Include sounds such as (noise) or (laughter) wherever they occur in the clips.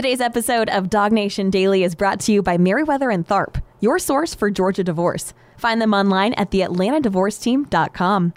Today's episode of Dog Nation Daily is brought to you by Meriwether and Tharp, your source for Georgia divorce. Find them online at theatlantadivorceteam.com.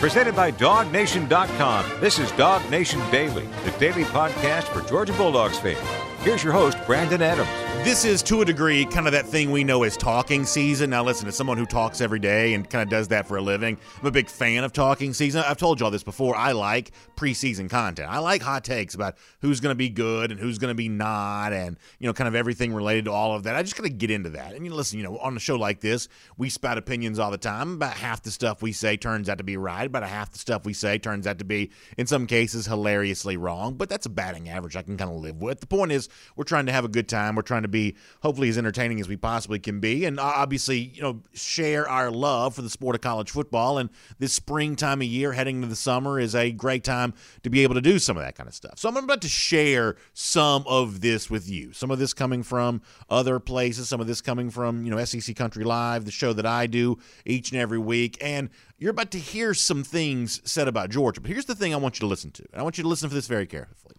Presented by DogNation.com. This is Dog Nation Daily, the daily podcast for Georgia Bulldogs fans. Here's your host, Brandon Adams. This is to a degree kind of that thing we know as talking season. Now, listen, as someone who talks every day and kind of does that for a living, I'm a big fan of talking season. I've told y'all this before. I like preseason content. I like hot takes about who's going to be good and who's going to be not, and you know, kind of everything related to all of that. I just kind of get into that. And you know, listen, you know, on a show like this, we spout opinions all the time. About half the stuff we say turns out to be right. About half the stuff we say turns out to be, in some cases, hilariously wrong. But that's a batting average I can kind of live with. The point is, we're trying to have a good time. We're trying to be hopefully as entertaining as we possibly can be, and uh, obviously, you know, share our love for the sport of college football. And this spring time of year, heading into the summer, is a great time to be able to do some of that kind of stuff. So I'm about to share some of this with you. Some of this coming from other places, some of this coming from you know SEC Country Live, the show that I do each and every week, and you're about to hear some things said about Georgia. But here's the thing I want you to listen to, and I want you to listen to this very carefully.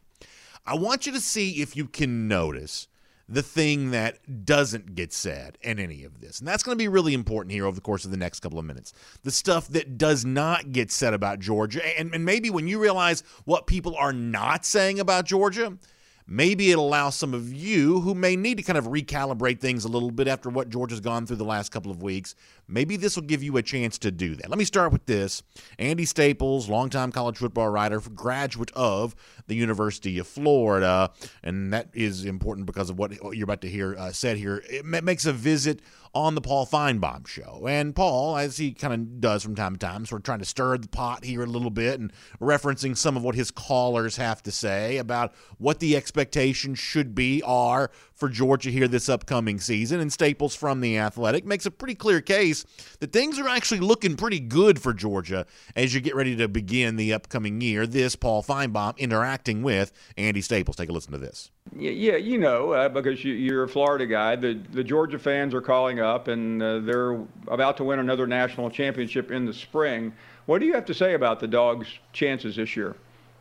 I want you to see if you can notice the thing that doesn't get said in any of this. And that's going to be really important here over the course of the next couple of minutes. The stuff that does not get said about Georgia. And, and maybe when you realize what people are not saying about Georgia, maybe it allows some of you who may need to kind of recalibrate things a little bit after what Georgia's gone through the last couple of weeks. Maybe this will give you a chance to do that. Let me start with this. Andy Staples, longtime college football writer, graduate of the University of Florida, and that is important because of what you're about to hear uh, said here. It makes a visit on the Paul Finebaum show. And Paul, as he kind of does from time to time, sort of trying to stir the pot here a little bit and referencing some of what his callers have to say about what the expectations should be are for Georgia here this upcoming season. And Staples from The Athletic makes a pretty clear case that things are actually looking pretty good for Georgia as you get ready to begin the upcoming year. This Paul Finebaum interacting with Andy Staples. Take a listen to this. Yeah, yeah, you know, uh, because you, are a Florida guy. The the Georgia fans are calling up, and uh, they're about to win another national championship in the spring. What do you have to say about the Dogs' chances this year?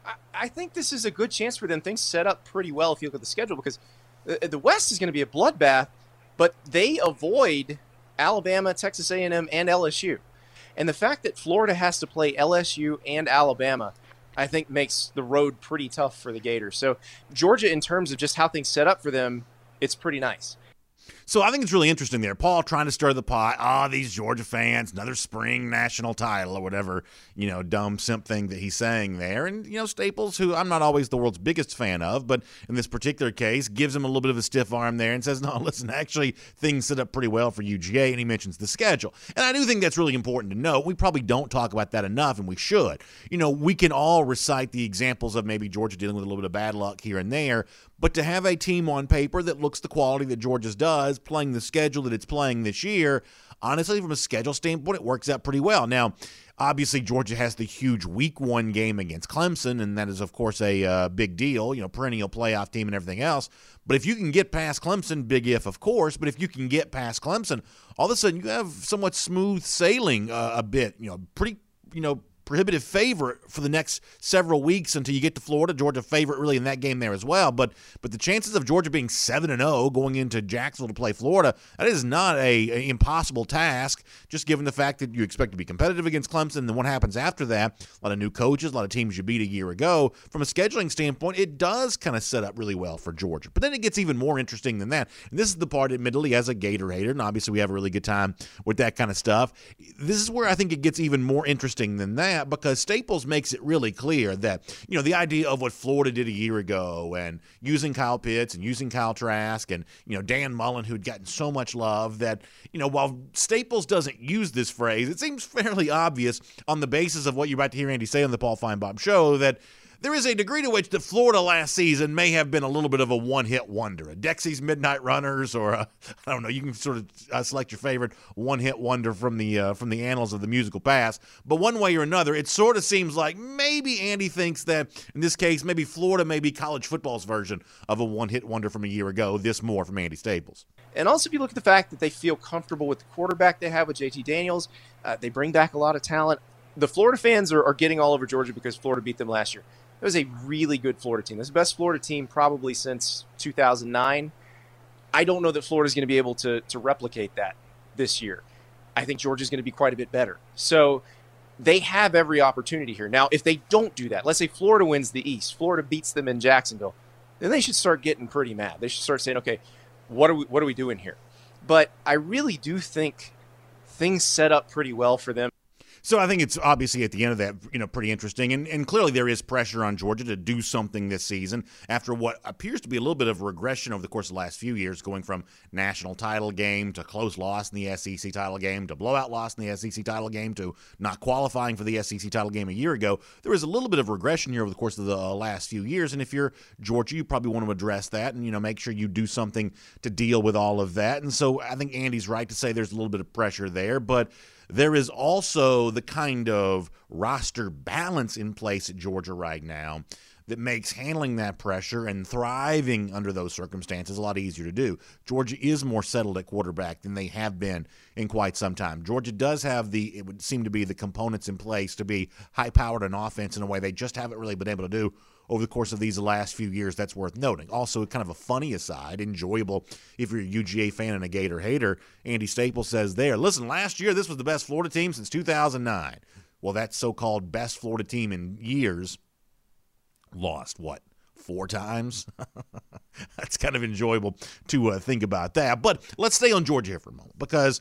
I, I think this is a good chance for them. Things set up pretty well if you look at the schedule, because the, the West is going to be a bloodbath, but they avoid Alabama, Texas A&M, and LSU. And the fact that Florida has to play LSU and Alabama – I think makes the road pretty tough for the Gators. So Georgia, in terms of just how things set up for them, it's pretty nice. So I think it's really interesting there. Paul trying to stir the pot. Ah, oh, these Georgia fans, another spring national title or whatever, you know, dumb simp thing that he's saying there. And, you know, Staples, who I'm not always the world's biggest fan of, but in this particular case, gives him a little bit of a stiff arm there and says, (laughs) no, listen, actually, things set up pretty well for UGA. And he mentions the schedule. And I do think that's really important to note. We probably don't talk about that enough, and we should. You know, we can all recite the examples of maybe Georgia dealing with a little bit of bad luck here and there, but to have a team on paper that looks the quality that Georgia's does, playing the schedule that it's playing this year, honestly, from a schedule standpoint, it works out pretty well. Now, obviously, Georgia has the huge week one game against Clemson, and that is, of course, a uh, big deal, you know, perennial playoff team and everything else. But if you can get past Clemson, big if, of course, but if you can get past Clemson, all of a sudden you have somewhat smooth sailing uh, a bit, you know, pretty, you know, prohibitive favorite for the next several weeks until you get to Florida. Georgia favorite really in that game there as well. But but the chances of Georgia being seven and zero oh going into Jacksonville to play Florida that is not a, a, impossible task. Just given the fact that you expect to be competitive against Clemson, and then what happens after that? A lot of new coaches, a lot of teams you beat a year ago. From a scheduling standpoint, it does kind of set up really well for Georgia. But then it gets even more interesting than that. And this is the part, admittedly, as a Gator hater, and obviously we have a really good time with that kind of stuff. This is where I think it gets even more interesting than that that because Staples makes it really clear that, you know, the idea of what Florida did a year ago and using Kyle Pitts and using Kyle Trask and, you know, Dan Mullen, who'd gotten so much love that, you know, while Staples doesn't use this phrase, it seems fairly obvious on the basis of what you're about to hear Andy say on the Paul Finebaum show that there is a degree to which the Florida last season may have been a little bit of a one hit wonder. A Dexy's Midnight Runners, or (laughs) I don't know, you can sort of uh, select your favorite one hit wonder from the uh, from the annals of the musical past. But one way or another, it sort of seems like maybe Andy thinks that in this case, maybe Florida may be college football's version of a one hit wonder from a year ago. This more from Andy Staples. And also, if you look at the fact that they feel comfortable with the quarterback they have with JT Daniels, uh, they bring back a lot of talent. The Florida fans are, are getting all over Georgia because Florida beat them last year It was a really good Florida team. The best Florida team probably since 2009. I don't know that Florida's going to be able to, to replicate that this year. I think Georgia's going to be quite a bit better. So they have every opportunity here. Now, if they don't do that, let's say Florida wins the East, Florida beats them in Jacksonville, then they should start getting pretty mad. They should start saying, okay, what are we, what are we doing here? But I really do think things set up pretty well for them. So I think it's obviously at the end of that, you know, pretty interesting. And, and clearly there is pressure on Georgia to do something this season after what appears to be a little bit of regression over the course of the last few years, going from national title game to close loss in the SEC title game to blowout loss in the SEC title game to not qualifying for the SEC title game a year ago. There is a little bit of regression here over the course of the uh, last few years. And if you're Georgia, you probably want to address that and, you know, make sure you do something to deal with all of that. And so I think Andy's right to say there's a little bit of pressure there. But there is also the kind of roster balance in place at Georgia right now that makes handling that pressure and thriving under those circumstances a lot easier to do. Georgia is more settled at quarterback than they have been in quite some time. Georgia does have the, it would seem to be the components in place to be high powered on offense in a way they just haven't really been able to do over the course of these last few years. That's worth noting. Also, kind of a funny aside, enjoyable if you're a UGA fan and a Gator hater. Andy Staples says there, listen, last year this was the best Florida team since 2009. Well, that so called best Florida team in years lost what? Four times. (laughs) That's kind of enjoyable to uh, think about that. But let's stay on Georgia here for a moment because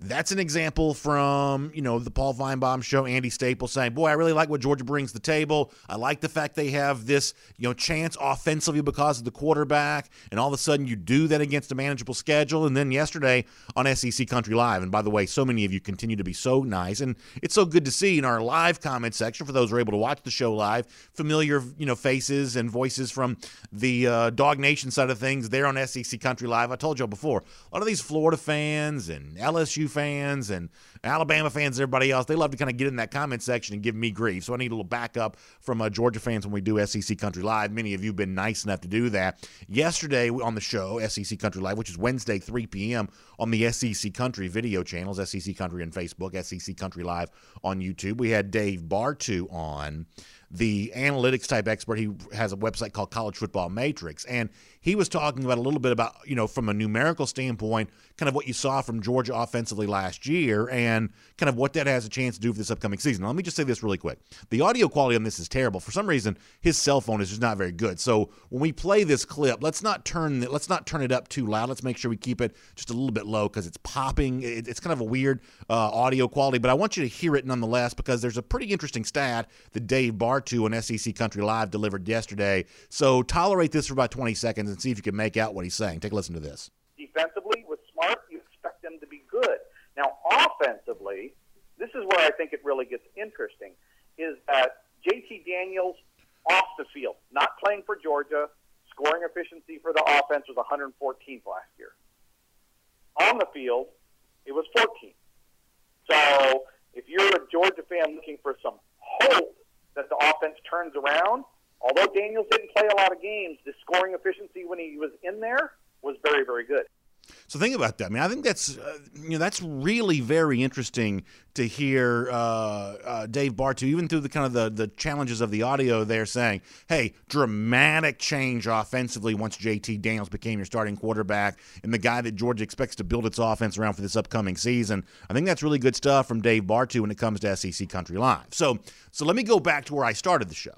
that's an example from, you know, the Paul Finebaum show, Andy Staples saying, Boy, I really like what Georgia brings to the table. I like the fact they have this, you know, chance offensively because of the quarterback. And all of a sudden you do that against a manageable schedule. And then yesterday on SEC Country Live, and by the way, so many of you continue to be so nice. And it's so good to see in our live comment section for those who are able to watch the show live, familiar, you know, faces and voices from the uh, Dog Nation side of things there on SEC Country Live. I told you all before, a lot of these Florida fans and LSU fans and Alabama fans everybody else, they love to kind of get in that comment section and give me grief. So I need a little backup from uh, Georgia fans when we do SEC Country Live. Many of you have been nice enough to do that. Yesterday on the show, SEC Country Live, which is Wednesday, 3 p.m. on the SEC Country video channels, SEC Country on Facebook, SEC Country Live on YouTube, we had Dave Bartoo on the analytics type expert. He has a website called College Football Matrix, and he was talking about a little bit about you know from a numerical standpoint, kind of what you saw from Georgia offensively last year, and kind of what that has a chance to do for this upcoming season. Let me just say this really quick: the audio quality on this is terrible. For some reason, his cell phone is just not very good. So when we play this clip, let's not turn the, let's not turn it up too loud. Let's make sure we keep it just a little bit low because it's popping. It, it's kind of a weird uh, audio quality, but I want you to hear it nonetheless because there's a pretty interesting stat that Dave Bartoo on SEC Country Live delivered yesterday. So tolerate this for about 20 seconds and see if you can make out what he's saying. Take a listen to this. Defensively, with Smart, you expect them to be good. Now, offensively, this is where I think it really gets interesting, is that JT Daniels off the field, not playing for Georgia, scoring efficiency for the offense was 114th last year. On the field, it was 14th. So if you're a Georgia fan looking for some hope that the offense turns around, although Daniels didn't play a lot of games, the scoring efficiency when he was in there was very, very good. So think about that. I mean, I think that's uh, you know that's really very interesting to hear uh, uh, Dave Bartoo, even through the kind of the the challenges of the audio there, saying, "Hey, dramatic change offensively once JT Daniels became your starting quarterback and the guy that Georgia expects to build its offense around for this upcoming season." I think that's really good stuff from Dave Bartoo when it comes to SEC Country Live. So, so let me go back to where I started the show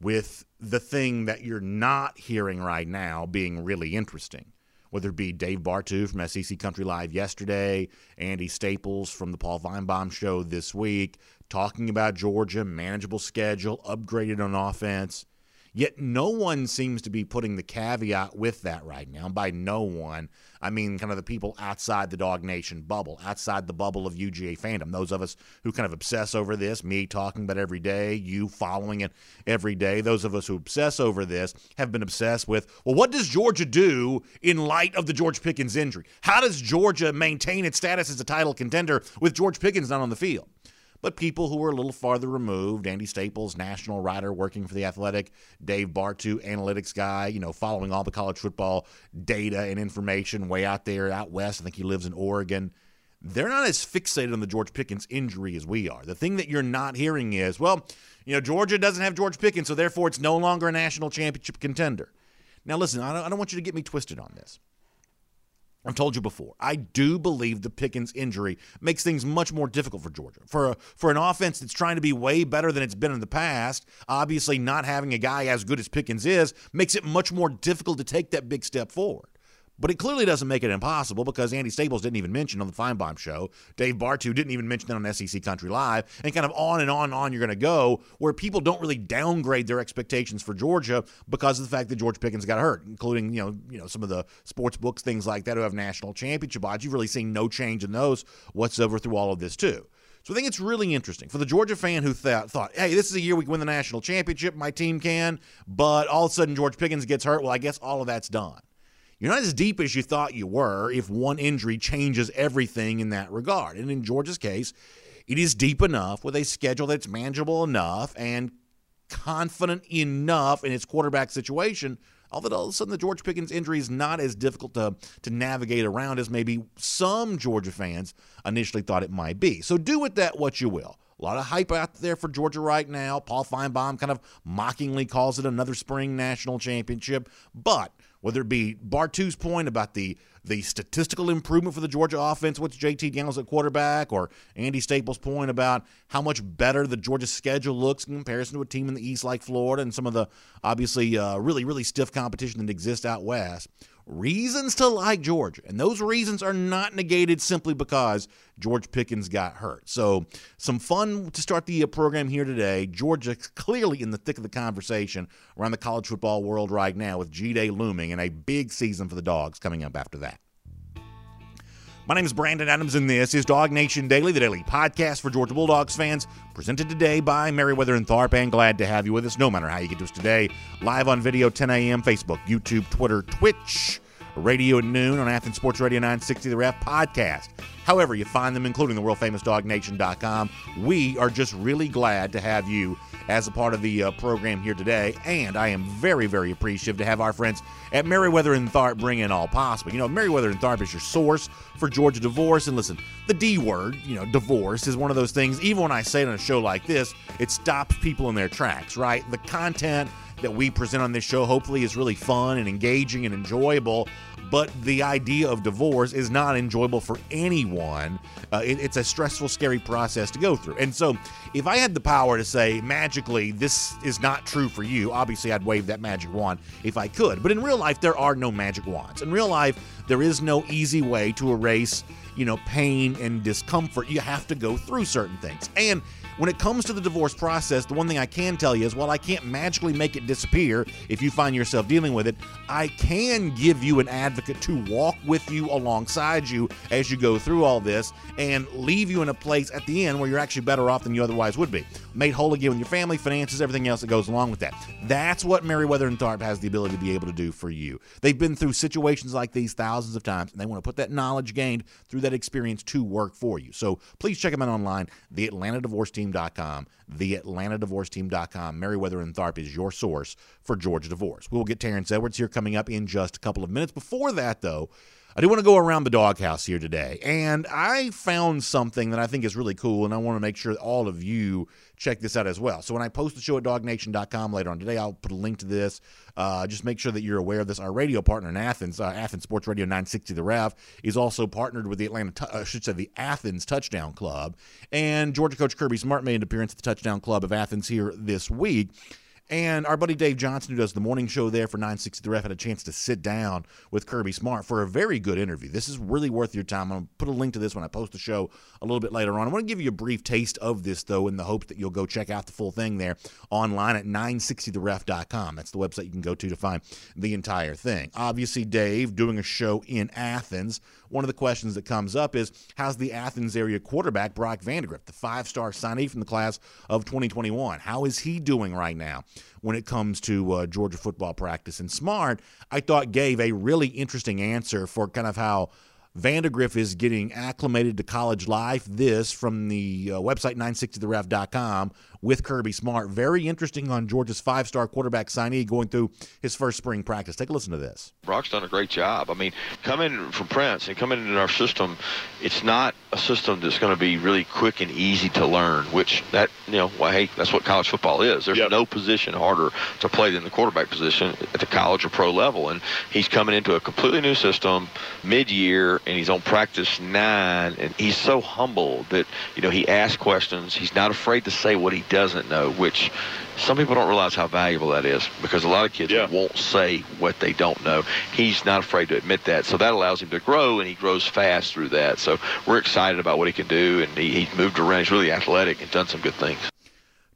with the thing that you're not hearing right now being really interesting whether it be Dave Bartoo from SEC Country Live yesterday, Andy Staples from the Paul Finebaum show this week, talking about Georgia, manageable schedule, upgraded on offense. Yet no one seems to be putting the caveat with that right now. And By no one, I mean kind of the people outside the Dog Nation bubble, outside the bubble of UGA fandom. Those of us who kind of obsess over this, me talking about every day, you following it every day. Those of us who obsess over this have been obsessed with, well, what does Georgia do in light of the George Pickens injury? How does Georgia maintain its status as a title contender with George Pickens not on the field? But people who were a little farther removed. Andy Staples, national writer working for The Athletic, Dave Bartoo, analytics guy, you know, following all the college football data and information way out there out west. I think he lives in Oregon. they're not as fixated on the George Pickens injury as we are. The thing that you're not hearing is, well, you know, Georgia doesn't have George Pickens, so therefore it's no longer a national championship contender. Now, listen, I don't, I don't want you to get me twisted on this. I've told you before. I do believe the Pickens injury makes things much more difficult for Georgia. For a, for an offense that's trying to be way better than it's been in the past, obviously not having a guy as good as Pickens is makes it much more difficult to take that big step forward. But it clearly doesn't make it impossible because Andy Staples didn't even mention on the Finebaum show. Dave Bartoo didn't even mention it on SEC Country Live. And kind of on and on and on you're going to go where people don't really downgrade their expectations for Georgia because of the fact that George Pickens got hurt, including, you know, you know, some of the sports books, things like that who have national championship odds. You've really seen no change in those whatsoever through all of this too. So I think it's really interesting for the Georgia fan who th- thought, hey, this is a year we can win the national championship. My team can. But all of a sudden, George Pickens gets hurt. Well, I guess all of that's done. You're not as deep as you thought you were if one injury changes everything in that regard. And in Georgia's case, it is deep enough with a schedule that's manageable enough and confident enough in its quarterback situation. All that all of a sudden the George Pickens injury is not as difficult to, to navigate around as maybe some Georgia fans initially thought it might be. So do with that what you will. A lot of hype out there for Georgia right now. Paul Finebaum kind of mockingly calls it another spring national championship. But whether it be Bartoo's point about the the statistical improvement for the Georgia offense with JT Daniels at quarterback, or Andy Staples' point about how much better the Georgia schedule looks in comparison to a team in the East like Florida and some of the obviously uh, really, really stiff competition that exists out west reasons to like Georgia. And those reasons are not negated simply because George Pickens got hurt. So, some fun to start the uh, program here today. Georgia clearly in the thick of the conversation around the college football world right now with G Day looming and a big season for the Dogs coming up after that. My name is Brandon Adams, and this is Dog Nation Daily, the daily podcast for Georgia Bulldogs fans, presented today by Meriwether and Tharp. And glad to have you with us, no matter how you get to us today. Live on video, 10 a.m., Facebook, YouTube, Twitter, Twitch, radio at noon on Athens Sports Radio 960, the Ref podcast. However, you find them, including the world famous DogNation.com. We are just really glad to have you as a part of the uh, program here today. And I am very, very appreciative to have our friends at Meriwether and Tharp bring in all possible. You know, Meriwether and Tharp is your source for Georgia divorce. And listen, the D word, you know, divorce is one of those things, even when I say it on a show like this, it stops people in their tracks, right? The content that we present on this show hopefully is really fun and engaging and enjoyable but the idea of divorce is not enjoyable for anyone. Uh, it, it's a stressful, scary process to go through. And so, if I had the power to say magically, this is not true for you, obviously I'd wave that magic wand if I could. But in real life, there are no magic wands. In real life, there is no easy way to erase, you know, pain and discomfort. You have to go through certain things. And when it comes to the divorce process, the one thing I can tell you is while I can't magically make it disappear if you find yourself dealing with it, I can give you an advocate to walk with you alongside you as you go through all this and leave you in a place at the end where you're actually better off than you otherwise would be. Made whole again with your family, finances, everything else that goes along with that. That's what Meriwether and Tharp has the ability to be able to do for you. They've been through situations like these thousands of times, and they want to put that knowledge gained through that experience to work for you. So please check them out online, the Atlanta Divorce team.com, the Atlanta Team.com. Meriwether and Tharp is your source for Georgia divorce. We will get Terrence Edwards here coming up in just a couple of minutes. Before that, though, I do want to go around the doghouse here today, and I found something that I think is really cool, and I want to make sure all of you check this out as well. So when I post the show at dognation.com later on today, I'll put a link to this. Uh, just make sure that you're aware of this. Our radio partner in Athens, uh, Athens Sports Radio 960 The Ref, is also partnered with the Atlanta, uh, I should say, the Athens Touchdown Club. And Georgia coach Kirby Smart made an appearance at the Touchdown Club of Athens here this week. And our buddy Dave Johnson, who does the morning show there for 960 The Ref, had a chance to sit down with Kirby Smart for a very good interview. This is really worth your time. I'm going to put a link to this when I post the show a little bit later on. I want to give you a brief taste of this, though, in the hope that you'll go check out the full thing there online at 960theref.com. That's the website you can go to to find the entire thing. Obviously, Dave doing a show in Athens one of the questions that comes up is how's the Athens area quarterback, Brock Vandagriff, the five star signee from the class of 2021? How is he doing right now when it comes to uh, Georgia football practice? And Smart, I thought, gave a really interesting answer for kind of how Vandagriff is getting acclimated to college life. This from the uh, website 960theref.com with Kirby Smart. Very interesting on Georgia's five star quarterback signee going through his first spring practice. Take a listen to this. Brock's done a great job. I mean, coming from Prince and coming into our system, it's not a system that's going to be really quick and easy to learn, which that, you know, well, hey, that's what college football is. There's yep. no position harder to play than the quarterback position at the college or pro level. And he's coming into a completely new system mid year, and he's on practice nine, and he's so humble that, you know, he asks questions. He's not afraid to say what he doesn't know, which some people don't realize how valuable that is because a lot of kids yeah. won't say what they don't know. He's not afraid to admit that, so that allows him to grow, and he grows fast through that. So we're excited about what he can do, and he, he's moved around. He's really athletic and done some good things.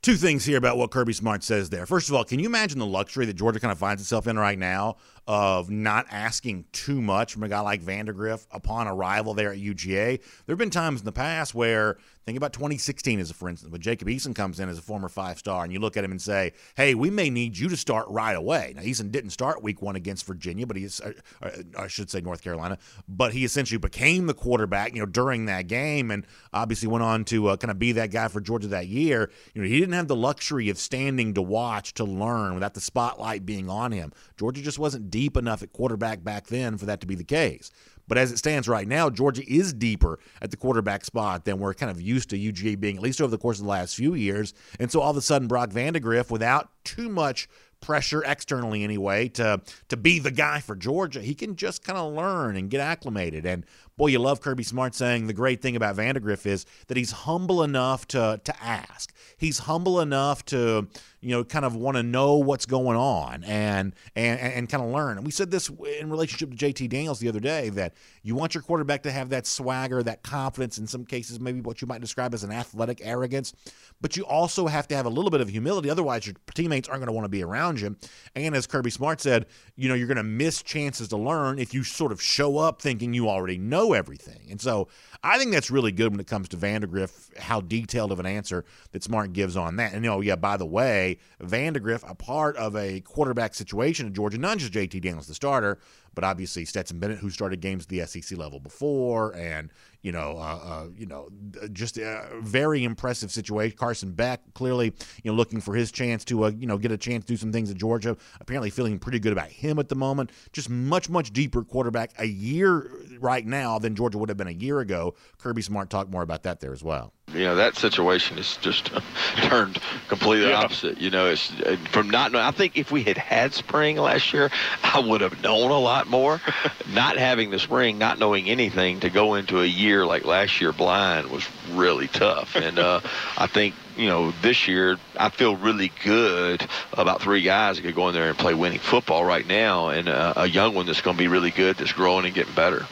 Two things here about what Kirby Smart says there. First of all, can you imagine the luxury that Georgia kind of finds itself in right now of not asking too much from a guy like Vandagriff upon arrival there at UGA. There have been times in the past where, think about 2016 as a for instance, when Jacob Eason comes in as a former five star, and you look at him and say, "Hey, we may need you to start right away." Now Eason didn't start Week One against Virginia, but he, uh, uh, I should say North Carolina, but he essentially became the quarterback, you know, during that game, and obviously went on to uh, kind of be that guy for Georgia that year. You know, he didn't have the luxury of standing to watch to learn without the spotlight being on him. Georgia just wasn't deep enough at quarterback back then for that to be the case. But as it stands right now, Georgia is deeper at the quarterback spot than we're kind of used to UGA being, at least over the course of the last few years. And so all of a sudden, Brock Vandagriff, without too much pressure externally anyway to to be the guy for Georgia. He can just kind of learn and get acclimated. And boy, you love Kirby Smart saying the great thing about Vandagriff is that he's humble enough to to ask. He's humble enough to you know kind of want to know what's going on and and and kind of learn. And we said this in relationship to JT Daniels the other day that you want your quarterback to have that swagger, that confidence. In some cases, maybe what you might describe as an athletic arrogance, but you also have to have a little bit of humility. Otherwise, your teammates aren't going to want to be around you. And as Kirby Smart said, you know you're going to miss chances to learn if you sort of show up thinking you already know know everything. And so I think that's really good when it comes to Vandagriff, how detailed of an answer that Smart gives on that. And, you know, yeah, by the way, Vandagriff, a part of a quarterback situation in Georgia, not just JT Daniels, the starter, but obviously Stetson Bennett, who started games at the SEC level before, and you know, uh, uh, you know, just a very impressive situation. Carson Beck clearly, you know, looking for his chance to, uh, you know, get a chance to do some things at Georgia. Apparently, feeling pretty good about him at the moment. Just much, much deeper quarterback a year right now than Georgia would have been a year ago. Kirby Smart talked more about that there as well you know that situation is just (laughs) turned completely yeah. opposite. You know, it's from not knowing. I think if we had had spring last year, I would have known a lot more. (laughs) not having the spring, not knowing anything, to go into a year like last year blind was really tough. And uh, (laughs) I think you know this year I feel really good about three guys that could go in there and play winning football right now, and uh, a young one that's going to be really good, that's growing and getting better.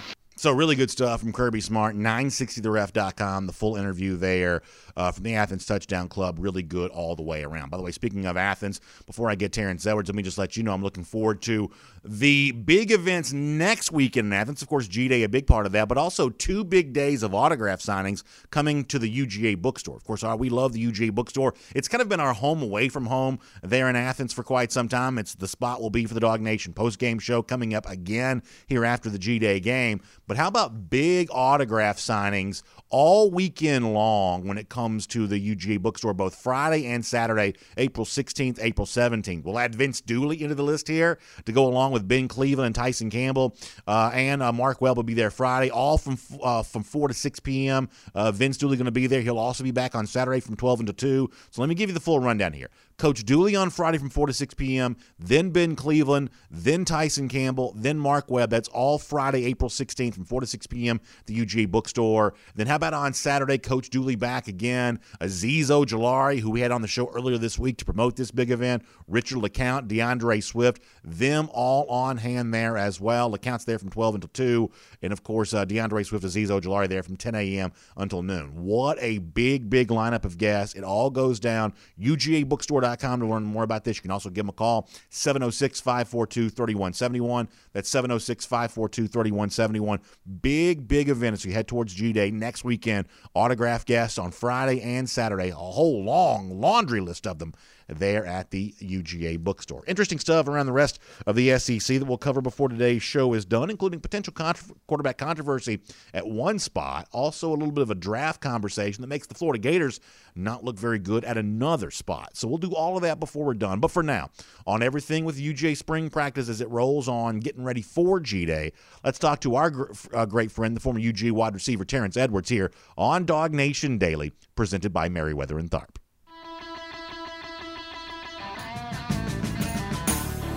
So really good stuff from Kirby Smart. 960theref.com, the full interview there uh, from the Athens Touchdown Club. Really good all the way around. By the way, speaking of Athens, before I get Terrence Edwards, let me just let you know I'm looking forward to the big events next week in Athens. Of course, G Day, a big part of that, but also two big days of autograph signings coming to the UGA bookstore. Of course, we love the UGA bookstore. It's kind of been our home away from home there in Athens for quite some time. It's the spot will be for the Dog Nation post game show coming up again here after the G Day game. But how about big autograph signings all weekend long when it comes to the UGA bookstore, both Friday and Saturday, April 16th, April 17th? We'll add Vince Dooley into the list here to go along with Ben Cleveland and Tyson Campbell. Uh, and uh, Mark Webb will be there Friday, all from uh, from 4 to 6 p.m. Uh, Vince Dooley going to be there. He'll also be back on Saturday from 12 until 2. So let me give you the full rundown here. Coach Dooley on Friday from 4 to 6 p.m., then Ben Cleveland, then Tyson Campbell, then Mark Webb. That's all Friday, April 16th from 4 to 6 p.m. the UGA bookstore. Then how about on Saturday, Coach Dooley back again, Azeez Ojulari, who we had on the show earlier this week to promote this big event, Richard LeCounte, DeAndre Swift, them all on hand there as well. LeCounte's there from 12 until 2, and of course, uh, DeAndre Swift, Azeez Ojulari there from 10 a.m. until noon. What a big, big lineup of guests. It all goes down. UGA bookstore to learn more about this. You can also give them a call, 706 542 3171. That's 706 542 3171. Big, big event as we head towards G Day next weekend. Autograph guests on Friday and Saturday. A whole long laundry list of them there at the UGA bookstore. Interesting stuff around the rest of the SEC that we'll cover before today's show is done, including potential quarterback controversy at one spot. Also, a little bit of a draft conversation that makes the Florida Gators not look very good at another spot. So we'll do all of that before we're done. But for now, on everything with UGA spring practice as it rolls on, getting ready for G Day, let's talk to our gr- uh, great friend, the former UGA wide receiver Terrence Edwards, here on Dog Nation Daily, presented by Meriwether and Tharp.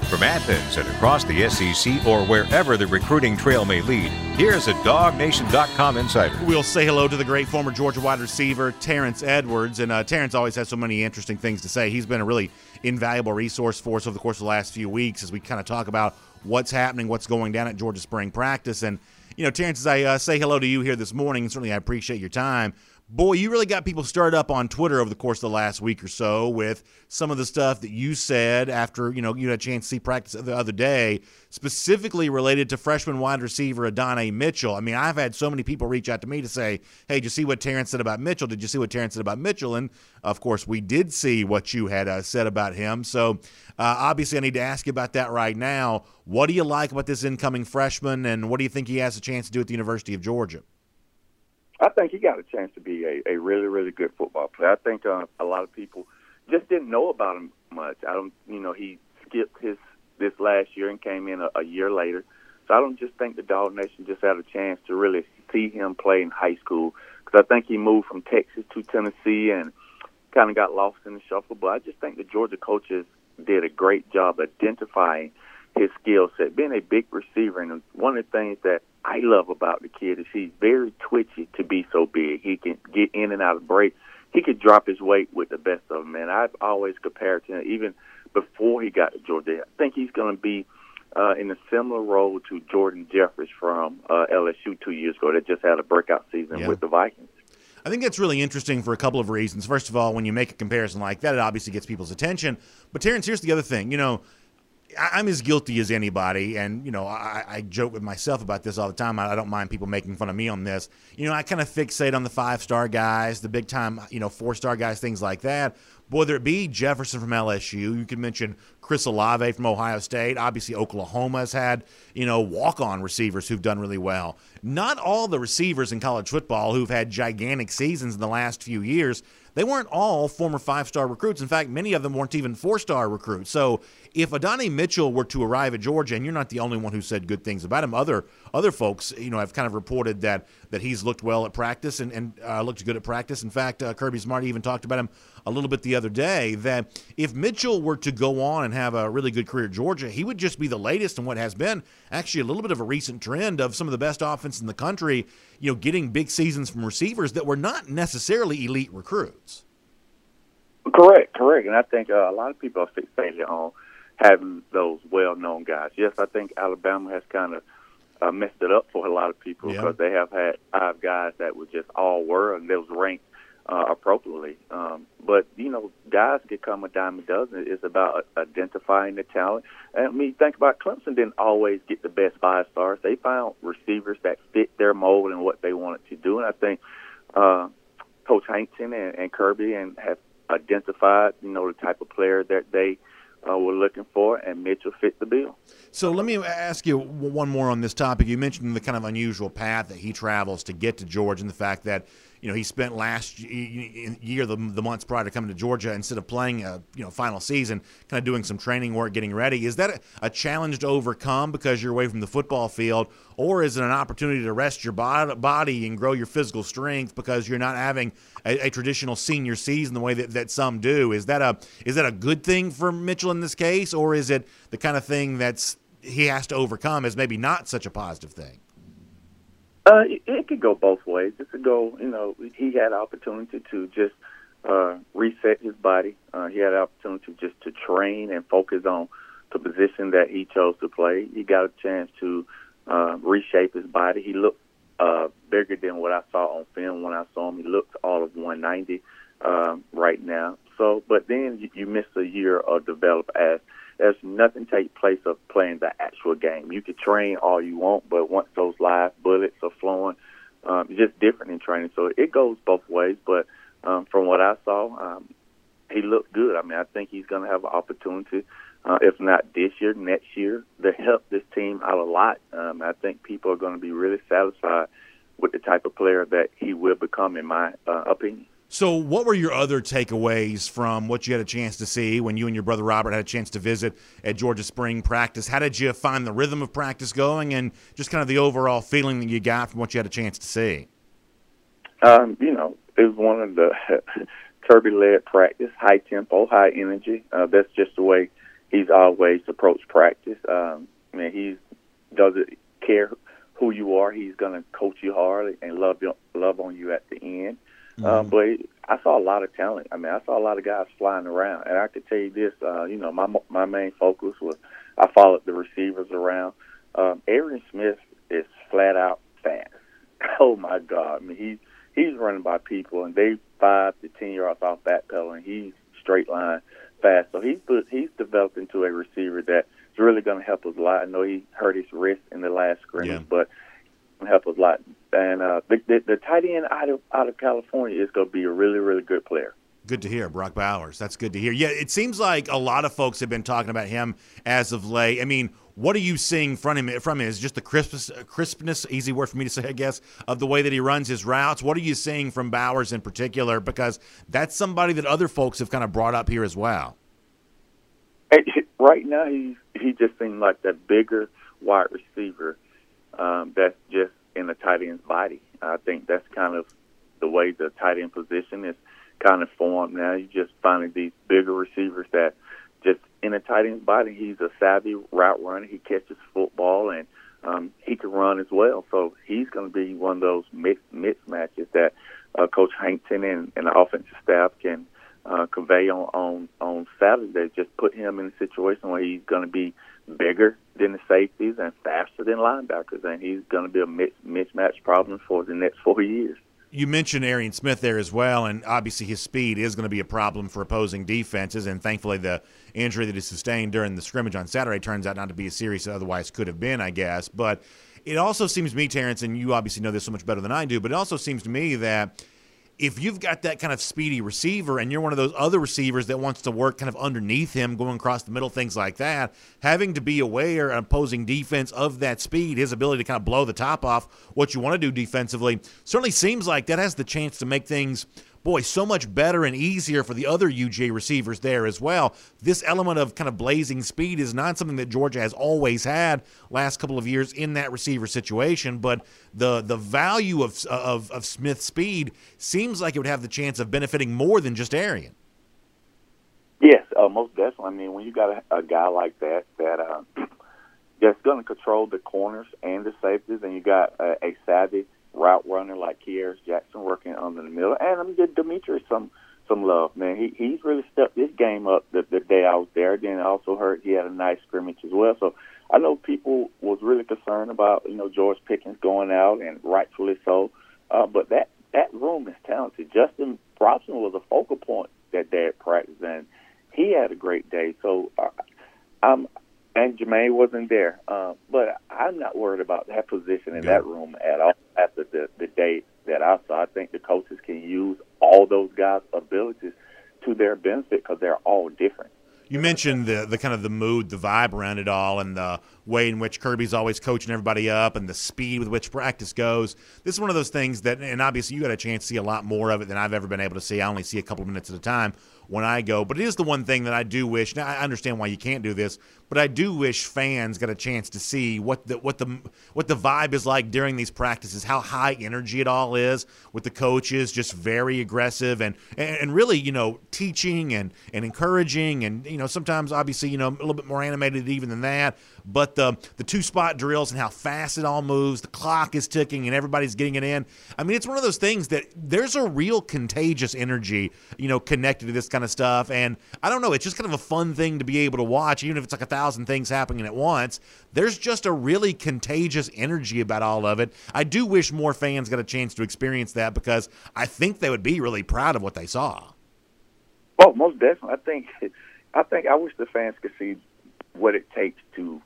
From Athens and across the SEC or wherever the recruiting trail may lead, here's a DogNation.com insider. We'll say hello to the great former Georgia wide receiver, Terrence Edwards. And uh, Terrence always has so many interesting things to say. He's been a really invaluable resource for us over the course of the last few weeks as we kind of talk about what's happening, what's going down at Georgia spring practice. And, you know, Terrence, as I uh, say hello to you here this morning, certainly I appreciate your time boy, you really got people started up on Twitter over the course of the last week or so with some of the stuff that you said after you know you had a chance to see practice the other day, specifically related to freshman wide receiver Adonai Mitchell. I mean, I've had so many people reach out to me to say, "Hey, did you see what Terrence said about Mitchell? Did you see what Terrence said about Mitchell?" And of course, we did see what you had uh, said about him. So uh, obviously, I need to ask you about that right now. What do you like about this incoming freshman, and what do you think he has a chance to do at the University of Georgia? I think he got a chance to be a, a really, really good football player. I think uh, a lot of people just didn't know about him much. I don't, you know, he skipped his this last year and came in a, a year later. So I don't just think the Dog Nation just had a chance to really see him play in high school because I think he moved from Texas to Tennessee and kind of got lost in the shuffle. But I just think the Georgia coaches did a great job identifying his skill set, being a big receiver. And one of the things that I love about the kid is he's very twitchy to be so big. He can get in and out of breaks. He could drop his weight with the best of them. And I've always compared to him, even before he got to Georgia. I think he's going to be uh, in a similar role to Jordan Jeffries from uh, LSU two years ago that just had a breakout season yeah. with the Vikings. I think that's really interesting for a couple of reasons. First of all, when you make a comparison like that, it obviously gets people's attention. But Terrence, here's the other thing. You know, I'm as guilty as anybody, and you know, I, I, joke with myself about this all the time. I, I, don't mind people making fun of me on this. You know, I kind of fixate on the five star guys, the big time, you know, four star guys, things like that. Whether it be Jefferson from LSU, you could mention Chris Olave from Ohio State. Obviously, Oklahoma has had you know walk on receivers who've done really well. Not all the receivers in college football who've had gigantic seasons in the last few years they weren't all former five star recruits. In fact, many of them weren't even four star recruits. So if Adonai Mitchell were to arrive at Georgia, and you're not the only one who said good things about him, other other folks, you know, have kind of reported that that he's looked well at practice and, and uh, looked good at practice. In fact, uh, Kirby Smart even talked about him a little bit the other day. That if Mitchell were to go on and have a really good career at Georgia, he would just be the latest in what has been actually a little bit of a recent trend of some of the best offense in the country. You know, getting big seasons from receivers that were not necessarily elite recruits. Correct, correct, and I think uh, a lot of people are fixated on having those well-known guys. Yes, I think Alabama has kind of uh, messed it up for a lot of people because yeah. they have had five guys that were just all world and they was ranked uh, appropriately. Um, but you know, guys could come a dime a dozen. It's about identifying the talent. And I mean, think about Clemson didn't always get the best five stars. They found receivers that fit their mold and what they wanted to do. And I think uh, Coach Hankton and, and Kirby and have identified, you know, the type of player that they uh, were looking for, and Mitchell fit the bill. So let me ask you one more on this topic. You mentioned the kind of unusual path that he travels to get to George, and the fact that you know he spent last year, the, the months prior to coming to Georgia, instead of playing a you know final season, kind of doing some training work, getting ready. Is that a, a challenge to overcome because you're away from the football field, or is it an opportunity to rest your body and grow your physical strength because you're not having a, a traditional senior season the way that, that some do? Is that a is that a good thing for Mitchell in this case, or is it the kind of thing that's he has to overcome as maybe not such a positive thing? Uh, it, it could go both ways. It could go, you know, he had opportunity to just uh, reset his body. Uh, he had opportunity just to train and focus on the position that he chose to play. He got a chance to uh, reshape his body. He looked uh, bigger than what I saw on film when I saw him. He looked all of 190 uh, right now. So, but then you, you miss a year of develop as there's nothing take place of playing the actual game. You could train all you want, but once those live bullets are flowing, um, it's just different in training. So it goes both ways. But um, from what I saw, um, he looked good. I mean, I think he's going to have an opportunity, uh, if not this year, next year, to help this team out a lot. Um, I think people are going to be really satisfied with the type of player that he will become, in my uh, opinion. So, what were your other takeaways from what you had a chance to see when you and your brother Robert had a chance to visit at Georgia Spring practice? How did you find the rhythm of practice going and just kind of the overall feeling that you got from what you had a chance to see? Um, you know, it was one of the (laughs) Kirby led practice, high tempo, high energy. Uh, that's just the way he's always approached practice. Um, I mean, he doesn't care who you are. He's going to coach you hard and love you, love on you at the end. Mm-hmm. Um, but I saw a lot of talent. I mean, I saw a lot of guys flying around, and I could tell you this. Uh, you know, my my main focus was I followed the receivers around. Um, Arian Smith is flat out fast. (laughs) Oh my God! I mean, he's he's running by people, and they five to ten yards off that pedal, and he's straight line fast. So he's he's developed into a receiver that's really going to help us a lot. I know he hurt his wrist in the last scrimmage, yeah. but help us a lot. And uh, the, the the tight end out of out of California is going to be a really really good player. Good to hear, Brock Bowers. That's good to hear. Yeah, it seems like a lot of folks have been talking about him as of late. I mean, what are you seeing from him? From him is just the crispness, crispness, easy word for me to say, I guess, of the way that he runs his routes. What are you seeing from Bowers in particular? Because that's somebody that other folks have kind of brought up here as well. Right now, he he just seems like that bigger wide receiver um, that's just in the tight end's body. I think that's kind of the way the tight end position is kind of formed now. You just finding these bigger receivers that just in a tight end's body, he's a savvy route runner. He catches football and um, he can run as well. So he's going to be one of those mismatches that uh, Coach Hankton and, and the offensive staff can uh, convey on, on on Saturday. Just put him in a situation where he's going to be bigger than the safeties and faster than linebackers, and he's going to be a mismatch problem for the next four years you mentioned Arian Smith there as well, and obviously his speed is going to be a problem for opposing defenses. And thankfully, the injury that he sustained during the scrimmage on Saturday turns out not to be as serious as otherwise could have been, I guess. But it also seems to me, Terrence, and you obviously know this so much better than I do, but it also seems to me that if you've got that kind of speedy receiver and you're one of those other receivers that wants to work kind of underneath him, going across the middle, things like that, having to be aware, opposing defense of that speed, his ability to kind of blow the top off what you want to do defensively, certainly seems like that has the chance to make things boy, so much better and easier for the other UJ receivers there as well. This element of kind of blazing speed is not something that Georgia has always had last couple of years in that receiver situation, but the the value of of, of Smith's speed seems like it would have the chance of benefiting more than just Arian. Yes, uh, most definitely. I mean, when you got a, a guy like that that uh, (clears throat) that's going to control the corners and the safeties, and you got a, a savvy route runner like Kearis Jackson working under the middle, and I'm give Demetrius some some love, man. He he's really stepped his game up the, the day I was there. Then I also heard he had a nice scrimmage as well. So I know people was really concerned about you know George Pickens going out, and rightfully so. Uh, but that that room is talented. Justin Robinson was a focal point that day at practice, and he had a great day. So uh, I'm and Jermaine wasn't there. Uh, but I'm not worried about that position in that room at all after the, the day that I saw. I think the coaches can use all those guys' abilities to their benefit because they're all different. You mentioned the the kind of the mood, the vibe around it all, and the way in which Kirby's always coaching everybody up, and the speed with which practice goes. This is one of those things that, and obviously you got a chance to see a lot more of it than I've ever been able to see. I only see a couple of minutes at a time when I go. But it is the one thing that I do wish. Now I understand why you can't do this, but I do wish fans got a chance to see what the what the what the vibe is like during these practices, how high energy it all is with the coaches, just very aggressive and and really you know teaching and and encouraging and you know sometimes obviously you know a little bit more animated even than that. But the the two spot drills and how fast it all moves, the clock is ticking and everybody's getting it in. I mean, it's one of those things that there's a real contagious energy you know connected to this kind of stuff, and I don't know, it's just kind of a fun thing to be able to watch, even if it's like a thousand things happening at once. There's just a really contagious energy about all of it. I do wish more fans got a chance to experience that because I think they would be really proud of what they saw. Oh, most definitely. I think I think I wish the fans could see what it takes to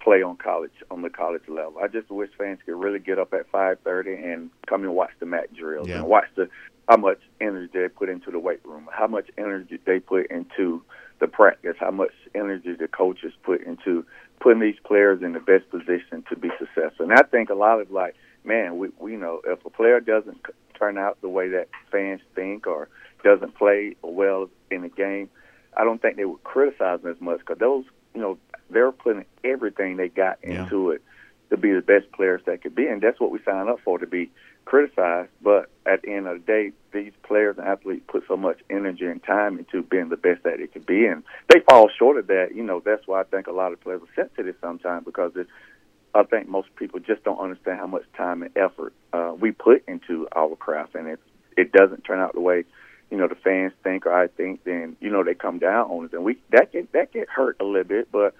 play on college on the college level. I just wish fans could really get up at five thirty and come and watch the mat drills yeah. and watch the how much energy they put into the weight room, how much energy they put into the practice, how much energy the coaches put into putting these players in the best position to be successful. And I think a lot of like, man, we we know if a player doesn't turn out the way that fans think or doesn't play well in the game, I don't think they would criticize them as much because those, you know, they're putting everything they got into yeah. it to be the best players they could be, and that's what we signed up for to be criticized. But at the end of the day, these players and athletes put so much energy and time into being the best that they could be, and they fall short of that. You know, that's why I think a lot of players are sensitive sometimes because it's. I think most people just don't understand how much time and effort uh, we put into our craft, and it it doesn't turn out the way you know the fans think or I think. Then you know they come down on us, and we that get that get hurt a little bit, but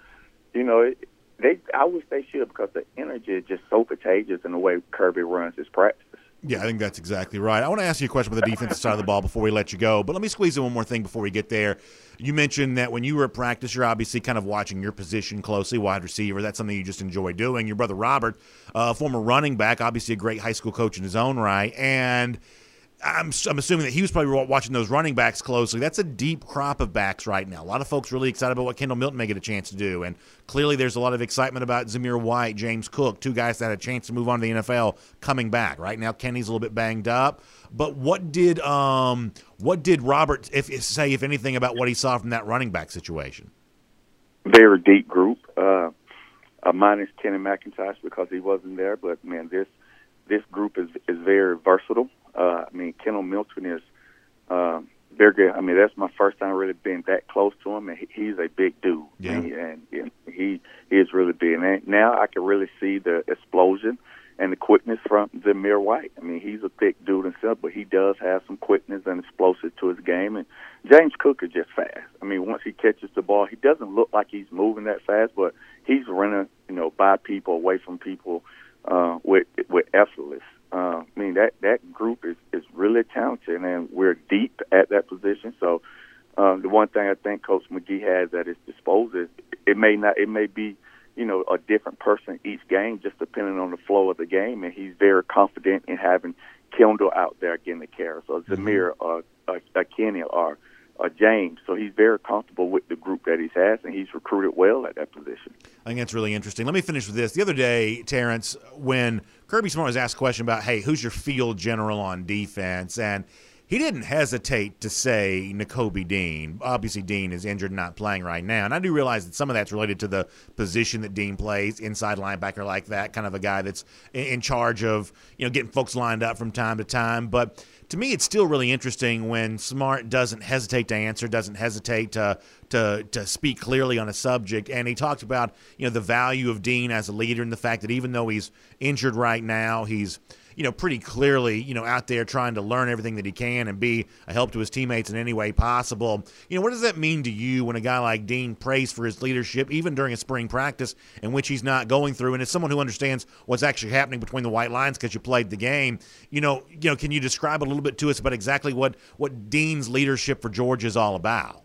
you know it, they I wish they should because the energy is just so contagious in the way Kirby runs his practice. Yeah, I think that's exactly right. I want to ask you a question about the defensive side of the ball before we let you go, but let me squeeze in one more thing before we get there. You mentioned that when you were at practice, you're obviously kind of watching your position closely, wide receiver. That's something you just enjoy doing. Your brother Robert, uh, former running back, obviously a great high school coach in his own right, and – I'm, I'm assuming that he was probably watching those running backs closely. That's a deep crop of backs right now. A lot of folks really excited about what Kendall Milton may get a chance to do, and clearly there's a lot of excitement about Zamir White, James Cook, two guys that had a chance to move on to the NFL coming back. Right now, Kenny's a little bit banged up, but what did um what did Robert if, say if anything about what he saw from that running back situation? Very deep group, uh, uh, minus Kenny McIntosh because he wasn't there, but man, this this group is is very versatile. Uh, I mean, Kendall Milton is uh, very good. I mean, that's my first time really being that close to him, and he, he's a big dude. Yeah. And, and, and he, he is really big. And now I can really see the explosion and the quickness from Zamir White. I mean, he's a thick dude himself, but he does have some quickness and explosive to his game. And James Cook is just fast. I mean, once he catches the ball, he doesn't look like he's moving that fast, but he's running, you know, by people, away from people uh, with with effortless. Uh, I mean that that group is is really talented, and we're deep at that position. So um, the one thing I think Coach McGee has at his disposal is it may not it may be you know a different person each game, just depending on the flow of the game, and he's very confident in having Kendall out there getting the care. So Zamir or uh, uh, Kenny or uh, James. So he's very comfortable with the group that he has, and he's recruited well at that position. I think that's really interesting. Let me finish with this. The other day, Terrence, when Kirby Smart was asked a question about, hey, who's your field general on defense? And he didn't hesitate to say Nakobe Dean. Obviously, Dean is injured and not playing right now. And I do realize that some of that's related to the position that Dean plays, inside linebacker like that, kind of a guy that's in charge of, you know, getting folks lined up from time to time. But to me, it's still really interesting when Smart doesn't hesitate to answer, doesn't hesitate to to to speak clearly on a subject. And he talked about you know the value of Dean as a leader and the fact that even though he's injured right now, he's you know, pretty clearly, you know, out there trying to learn everything that he can and be a help to his teammates in any way possible. You know, what does that mean to you when a guy like Dean prays for his leadership, even during a spring practice in which he's not going through? And as someone who understands what's actually happening between the white lines because you played the game, you know, you know, can you describe a little bit to us about exactly what what Dean's leadership for Georgia is all about?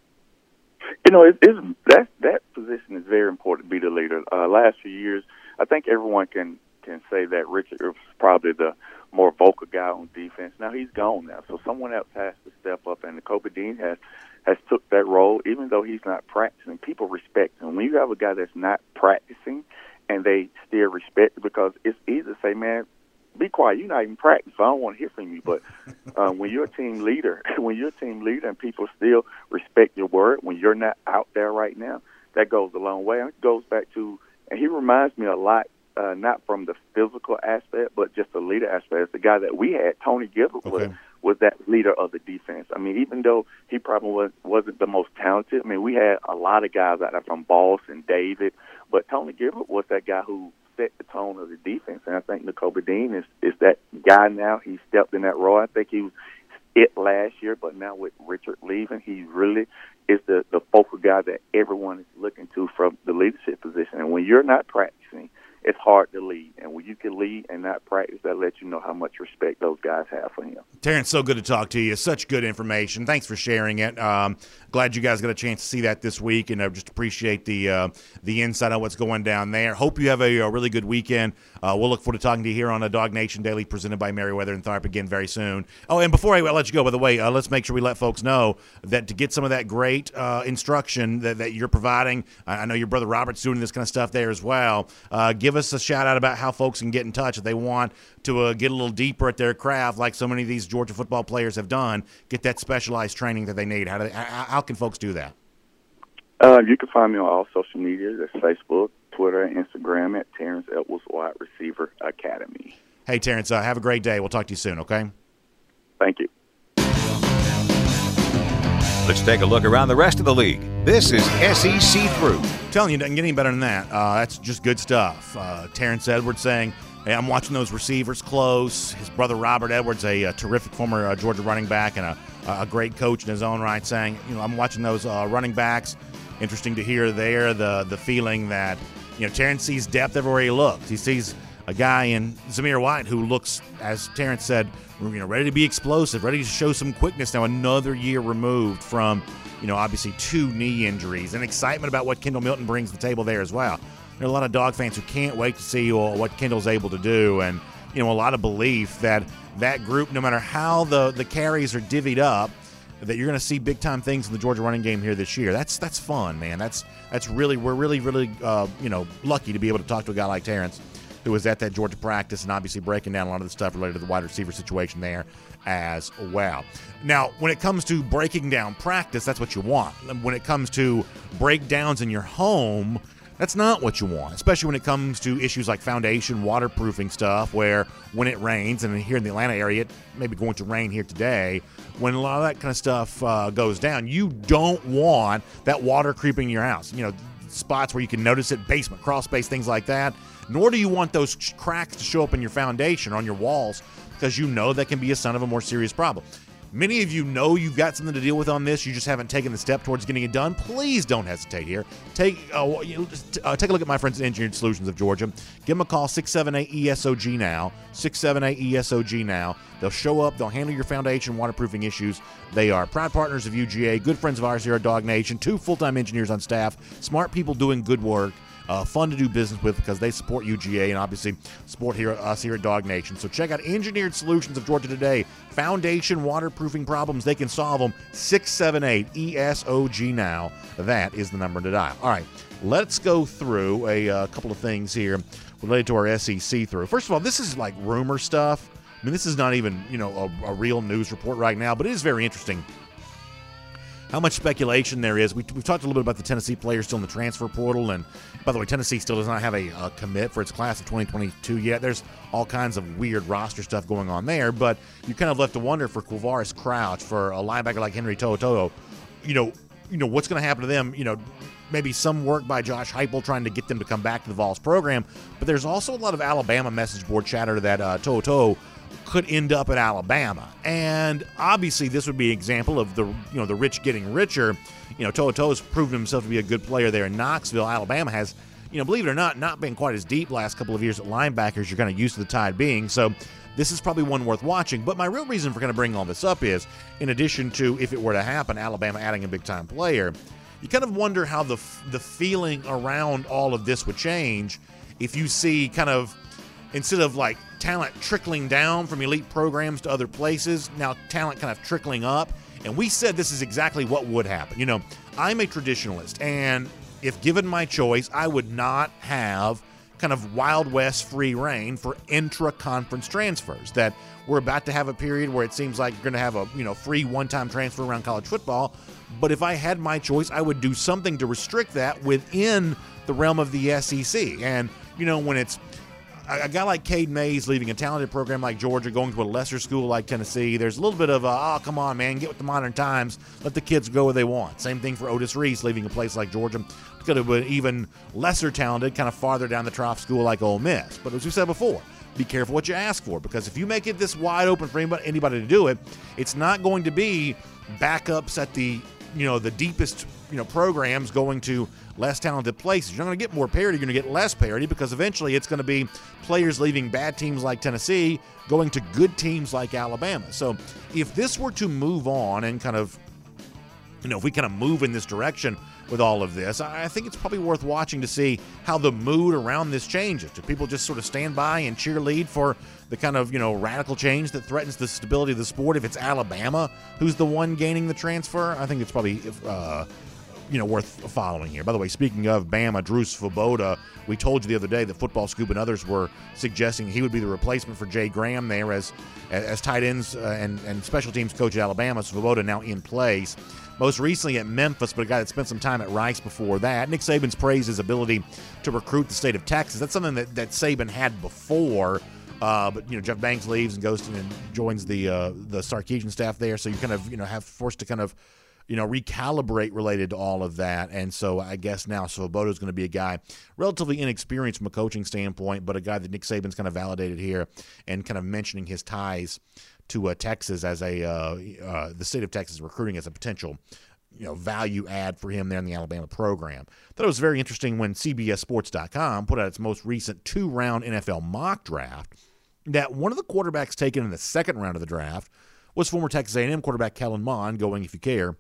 You know, it, it's, that that position is very important to be the leader. Uh, last few years, I think everyone can can say that Richard was probably the more vocal guy on defense. Now he's gone now, so someone else has to step up, and Nakobe Dean has has took that role, even though he's not practicing. People respect him. When you have a guy that's not practicing, and they still respect it, because it's easy to say, man, be quiet. You're not even practicing. So I don't want to hear from you. But (laughs) uh, when you're a team leader, (laughs) when you're a team leader, and people still respect your word, when you're not out there right now, that goes a long way. And it goes back to, and he reminds me a lot uh, not from the physical aspect, but just the leader aspect. The guy that we had, Tony Gilbert, okay. was was that leader of the defense. I mean, even though he probably was, wasn't the most talented, I mean, we had a lot of guys out there from Boston, David, but Tony Gilbert was that guy who set the tone of the defense. And I think Nakobe Dean is is that guy now. He stepped in that role. I think he was it last year, but now with Richard leaving, he really is the the focal guy that everyone is looking to from the leadership position. And when you're not practicing it's hard to lead. And when you can lead in that practice, that lets you know how much respect those guys have for him. Terrence, so good to talk to you. Such good information. Thanks for sharing it. Um, glad you guys got a chance to see that this week, and I just appreciate the uh, the insight on what's going down there. Hope you have a, a really good weekend. Uh, we'll look forward to talking to you here on a Dog Nation Daily presented by Meriwether and Tharp again very soon. Oh, and before I let you go, by the way, uh, let's make sure we let folks know that to get some of that great uh, instruction that, that you're providing, I know your brother Robert's doing this kind of stuff there as well. Uh, give us a shout out about how folks can get in touch if they want to uh, get a little deeper at their craft, like so many of these Georgia football players have done. Get that specialized training that they need. How do they, how, how can folks do that? Uh, you can find me on all social media. That's Facebook, Twitter, and Instagram at Terrence Edwards Wide Receiver Academy. Hey, Terrence, uh, have a great day. We'll talk to you soon, okay? Thank you. Let's take a look around the rest of the league. This is SEC Through. I'm telling you, doesn't get any better than that. Uh, that's just good stuff. Uh, Terrence Edwards saying, Hey, I'm watching those receivers close. His brother Robert Edwards, a, a terrific former uh, Georgia running back and a, a, great coach in his own right, saying, you know, I'm watching those uh, running backs. Interesting to hear there the the feeling that you know Terrence sees depth everywhere he looks. He sees a guy in Zamir White who looks, as Terrence said, you know, ready to be explosive, ready to show some quickness. Now another year removed from, you know, obviously two knee injuries and excitement about what Kendall Milton brings to the table there as well. There are a lot of dog fans who can't wait to see what Kendall's able to do, and you know, a lot of belief that that group, no matter how the the carries are divvied up, that you're going to see big time things in the Georgia running game here this year. That's that's fun, man. That's that's really we're really really uh, you know lucky to be able to talk to a guy like Terrence who was at that Georgia practice and obviously breaking down a lot of the stuff related to the wide receiver situation there as well. Now, when it comes to breaking down practice, that's what you want. When it comes to breakdowns in your home, that's not what you want, especially when it comes to issues like foundation, waterproofing stuff, where when it rains, and here in the Atlanta area, it may be going to rain here today, when a lot of that kind of stuff uh, goes down, you don't want that water creeping in your house. You know, spots where you can notice it, basement, crawl space, things like that nor do you want those cracks to show up in your foundation or on your walls because you know that can be a sign of a more serious problem. Many of you know you've got something to deal with on this. You just haven't taken the step towards getting it done. Please don't hesitate here. Take uh, you know, uh, take a look at my friends at Engineered Solutions of Georgia. Give them a call 678 ESOG now. 678 ESOG now. They'll show up. They'll handle your foundation waterproofing issues. They are proud partners of UGA, good friends of ours here at Dog Nation. Two full time engineers on staff, smart people doing good work uh, fun to do business with because they support UGA and obviously support here us here at Dog Nation. So check out Engineered Solutions of Georgia today. Foundation waterproofing problems, they can solve them. 678 ESOG now. That is the number to dial. All right, let's go through a uh, couple of things here related to our SEC through. First of all, this is like rumor stuff. I mean, this is not even, you know, a, a real news report right now, but it is very interesting how much speculation there is. We, have talked a little bit about the Tennessee players still in the transfer portal. And by the way, Tennessee still does not have a, a, commit for its class of 2022 yet. There's all kinds of weird roster stuff going on there. But you kind of left to wonder for Quavaris Crouch, for a linebacker like Henry To'oTo'o, you know, you know what's going to happen to them. You know, maybe some work by Josh Heupel trying to get them to come back to the Vols program. But there's also a lot of Alabama message board chatter that uh, To'oTo'o could end up at Alabama. And obviously, this would be an example of the you know the rich getting richer. You know, To'oTo'o has proven himself to be a good player there in Knoxville. Alabama has, you know, believe it or not, not been quite as deep last couple of years at linebackers. You're kind of used to the Tide being so. This is probably one worth watching. But my real reason for kind of bringing all this up is, in addition to if it were to happen, Alabama adding a big time player, you kind of wonder how the the feeling around all of this would change if you see kind of instead of like talent trickling down from elite programs to other places, now talent kind of trickling up. And we said this is exactly what would happen. You know, I'm a traditionalist, and if given my choice, I would not have kind of Wild West free reign for intra conference transfers. That we're about to have a period where it seems like you're going to have a you know free one time transfer around college football. But if I had my choice, I would do something to restrict that within the realm of the SEC. And you know when it's a guy like Cade Mays leaving a talented program like Georgia, going to a lesser school like Tennessee, there's a little bit of, a, oh, come on, man, get with the modern times. Let the kids go where they want. Same thing for Otis Reese leaving a place like Georgia. Could have been even lesser talented, kind of farther down the trough school like Ole Miss. But as we said before, be careful what you ask for because if you make it this wide open for anybody, anybody to do it, it's not going to be backups at the you know the deepest you know programs going to less talented places. You're not going to get more parity. You're going to get less parity because eventually it's going to be players leaving bad teams like Tennessee going to good teams like Alabama. So if this were to move on and kind of you know if we kind of move in this direction with all of this. I think it's probably worth watching to see how the mood around this changes. Do people just sort of stand by and cheerlead for the kind of you know radical change that threatens the stability of the sport? If it's Alabama who's the one gaining the transfer, I think it's probably. Uh, you know, worth following here. By the way, speaking of Bama, Drew Svoboda, we told you the other day that Football Scoop and others were suggesting he would be the replacement for Jay Graham there as as tight ends uh, and, and special teams coach at Alabama. Svoboda now in place most recently at Memphis, but a guy that spent some time at Rice before that. Nick Saban's praised his ability to recruit the state of Texas. That's something that, that Saban had before. Uh, but you know Jeff Banks leaves and goes to, and joins the uh, the Sarkisian staff there, so you kind of you know have forced to kind of you know recalibrate related to all of that. And so I guess now Svoboda is going to be a guy relatively inexperienced from a coaching standpoint, but a guy that Nick Saban's kind of validated here and kind of mentioning his ties to uh, Texas as a uh, uh, the state of Texas recruiting as a potential you know value add for him there in the Alabama program. Thought it was very interesting when CBSSports.com put out its most recent two round NFL mock draft that one of the quarterbacks taken in the second round of the draft was former Texas A&M quarterback Kellen Mond, going if you care.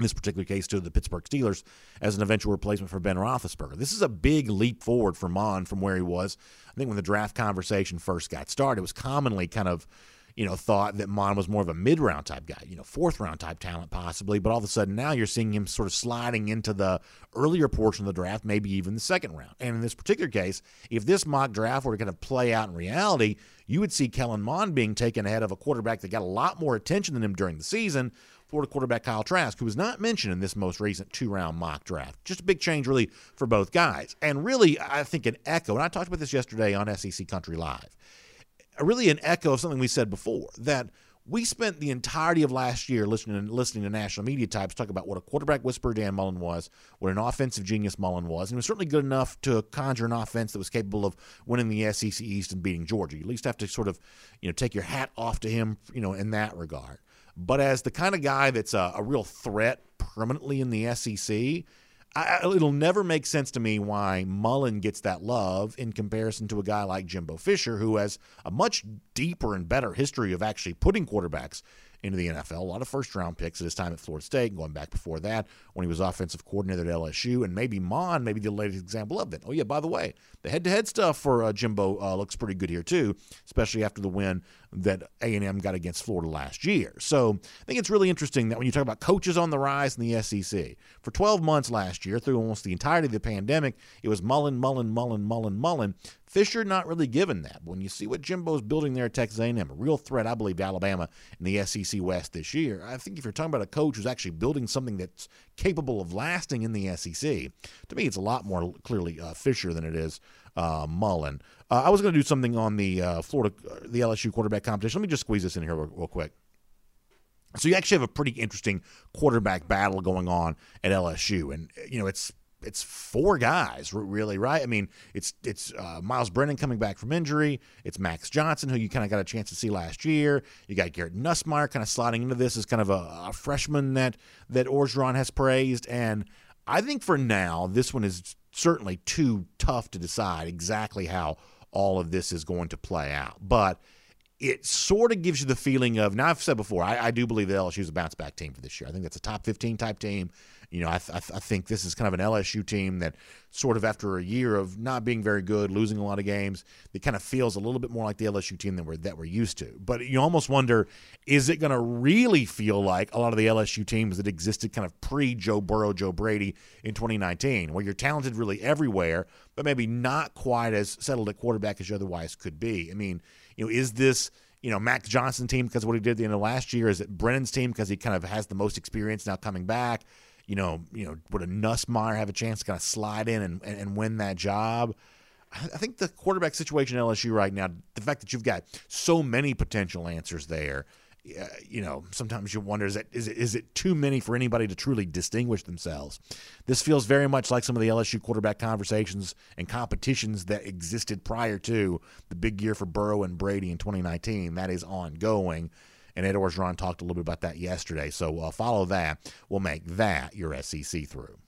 In this particular case, to the Pittsburgh Steelers as an eventual replacement for Ben Roethlisberger. This is a big leap forward for Mond from where he was. I think when the draft conversation first got started, it was commonly kind of you know, thought that Mond was more of a mid round type guy, you know, fourth round type talent possibly. But all of a sudden now you're seeing him sort of sliding into the earlier portion of the draft, maybe even the second round. And in this particular case, if this mock draft were to kind of play out in reality, you would see Kellen Mond being taken ahead of a quarterback that got a lot more attention than him during the season. Florida quarterback Kyle Trask, who was not mentioned in this most recent two round mock draft. Just a big change, really, for both guys. And really, I think an echo, and I talked about this yesterday on SEC Country Live really an echo of something we said before that we spent the entirety of last year listening listening to national media types talk about what a quarterback whisperer Dan Mullen was, what an offensive genius Mullen was, and he was certainly good enough to conjure an offense that was capable of winning the SEC East and beating Georgia. You at least have to sort of, you know, take your hat off to him, you know, in that regard. But as the kind of guy that's a, a real threat permanently in the SEC, I, it'll never make sense to me why Mullen gets that love in comparison to a guy like Jimbo Fisher, who has a much deeper and better history of actually putting quarterbacks into the NFL. A lot of first round picks at his time at Florida State, going back before that when he was offensive coordinator at LSU, and maybe Mond, maybe the latest example of that. Oh yeah, by the way, the head to head stuff for uh, Jimbo uh, looks pretty good here too, especially after the win that A and M got against Florida last year. So I think it's really interesting that when you talk about coaches on the rise in the SEC, for 12 months last year, through almost the entirety of the pandemic, it was Mullen, Mullen, Mullen, Mullen, Mullen. Fisher not really given that. When you see what Jimbo's building there at Texas A&M, a real threat, I believe, to Alabama in the SEC West this year. I think if you're talking about a coach who's actually building something that's capable of lasting in the SEC, to me, it's a lot more clearly uh, Fisher than it is uh, Mullen. Uh, I was going to do something on the uh, Florida, the LSU quarterback competition. Let me just squeeze this in here real, real quick. So you actually have a pretty interesting quarterback battle going on at LSU, and you know it's it's four guys really right i mean it's it's uh, myles brennan coming back from injury it's max johnson who you kind of got a chance to see last year you got garrett nussmeier kind of sliding into this as kind of a, a freshman that that orgeron has praised and i think for now this one is certainly too tough to decide exactly how all of this is going to play out but it sort of gives you the feeling of now I've said before I, I do believe that LSU is a bounce back team for this year. I think that's a top 15 type team. You know, I, th- I, think this is kind of an LSU team that sort of after a year of not being very good, losing a lot of games, it kind of feels a little bit more like the LSU team that we're that we're used to. But you almost wonder, is it going to really feel like a lot of the LSU teams that existed kind of pre Joe Burrow, Joe Brady in 2019, where you're talented really everywhere, but maybe not quite as settled at quarterback as you otherwise could be? I mean, you know, is this you know, Max Johnson team because of what he did at the end of last year? Is it Brennan's team because he kind of has the most experience now coming back? You know, you know, would a Nussmeier have a chance to kind of slide in and, and, and win that job? I think the quarterback situation at LSU right now, the fact that you've got so many potential answers there, you know, sometimes you wonder is it, is it is it too many for anybody to truly distinguish themselves? This feels very much like some of the LSU quarterback conversations and competitions that existed prior to the big year for Burrow and Brady in 2019. That is ongoing. And Ed Orgeron talked a little bit about that yesterday. So uh, follow that. We'll make that your SEC through.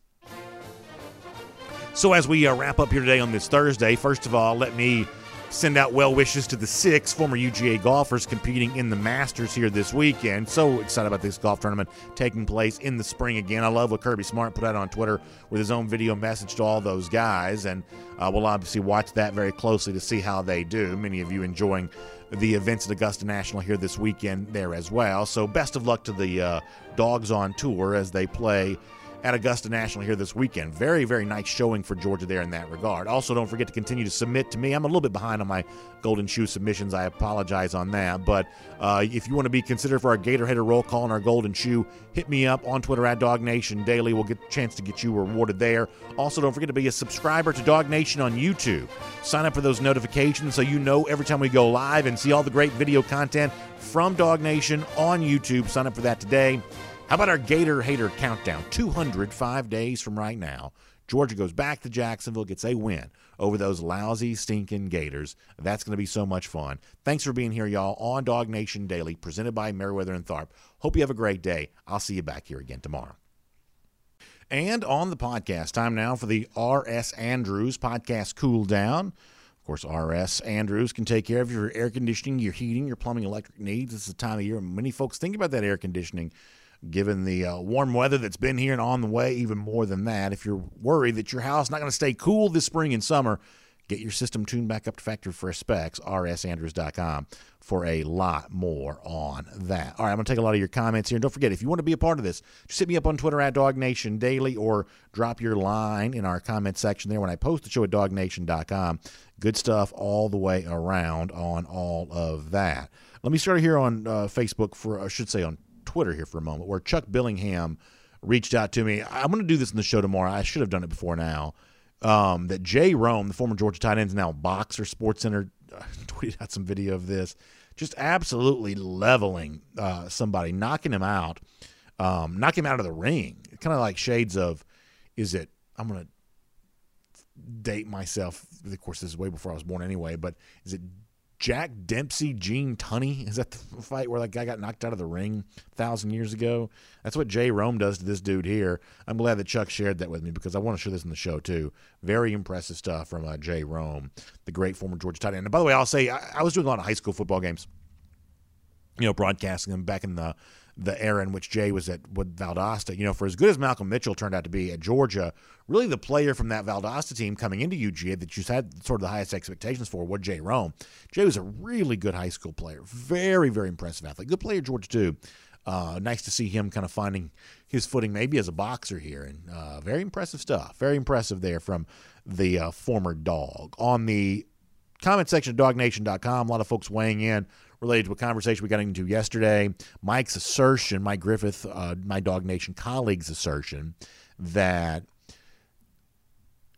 So as we uh, wrap up here today on this Thursday, first of all, let me send out well wishes to the six former UGA golfers competing in the Masters here this weekend. So excited about this golf tournament taking place in the spring again. I love what Kirby Smart put out on Twitter with his own video message to all those guys, and uh, we'll obviously watch that very closely to see how they do. Many of you enjoying the events at Augusta National here this weekend there as well. So best of luck to the uh, dogs on tour as they play at Augusta National here this weekend. Very, very nice showing for Georgia there in that regard. Also, don't forget to continue to submit to me. I'm a little bit behind on my Golden Shoe submissions. I apologize on that. But uh, if you want to be considered for our Gator Hater roll call and our Golden Shoe, hit me up on Twitter at Dog Nation Daily. We'll get a chance to get you rewarded there. Also, don't forget to be a subscriber to Dog Nation on YouTube. Sign up for those notifications so you know every time we go live and see all the great video content from Dog Nation on YouTube. Sign up for that today. How about our Gator Hater countdown? 205 days from right now. Georgia goes back to Jacksonville, gets a win over those lousy, stinking Gators. That's going to be so much fun. Thanks for being here, y'all, on Dog Nation Daily, presented by Meriwether and Tharp. Hope you have a great day. I'll see you back here again tomorrow. And on the podcast, time now for the R.S. Andrews podcast Cool Down. Of course, R.S. Andrews can take care of your air conditioning, your heating, your plumbing, electric needs. This is the time of year many folks think about that air conditioning given the uh, warm weather that's been here and on the way, even more than that. If you're worried that your house is not going to stay cool this spring and summer, get your system tuned back up to factory fresh specs, rsandrews.com, for a lot more on that. All right, I'm going to take a lot of your comments here. And don't forget, if you want to be a part of this, just hit me up on Twitter at DogNation Daily or drop your line in our comment section there when I post the show at dognation.com. Good stuff all the way around on all of that. Let me start here on uh, Facebook for, I should say on Twitter here for a moment, where Chuck Billingham reached out to me. I'm going to do this in the show tomorrow. I should have done it before now. Um, that Jay Rome, the former Georgia tight end, is now boxer. Sports Center (laughs) tweeted out some video of this, just absolutely leveling uh, somebody, knocking him out, um, knocking him out of the ring. Kind of like shades of, is it? I'm going to date myself. Of course, this is way before I was born anyway. But is it Jack Dempsey, Gene Tunney. Is that the (laughs) fight where that guy got knocked out of the ring a thousand years ago? That's what Jay Rome does to this dude here. I'm glad that Chuck shared that with me because I want to share this in the show too. Very impressive stuff from uh, Jay Rome, the great former Georgia tight end. And by the way, I'll say I, I was doing a lot of high school football games, you know, broadcasting them back in the the era in which Jay was at with Valdosta. You know, for as good as Malcolm Mitchell turned out to be at Georgia, really the player from that Valdosta team coming into UGA that you had sort of the highest expectations for was Jay Rome. Jay was a really good high school player, very, very impressive athlete. Good player, Georgia, too. Uh, nice to see him kind of finding his footing maybe as a boxer here. And uh, very impressive stuff. Very impressive there from the uh, former dog. On the comment section of dognation.com, a lot of folks weighing in related to a conversation we got into yesterday. Mike's assertion, Mike Griffith, uh, my Dog Nation colleague's assertion, that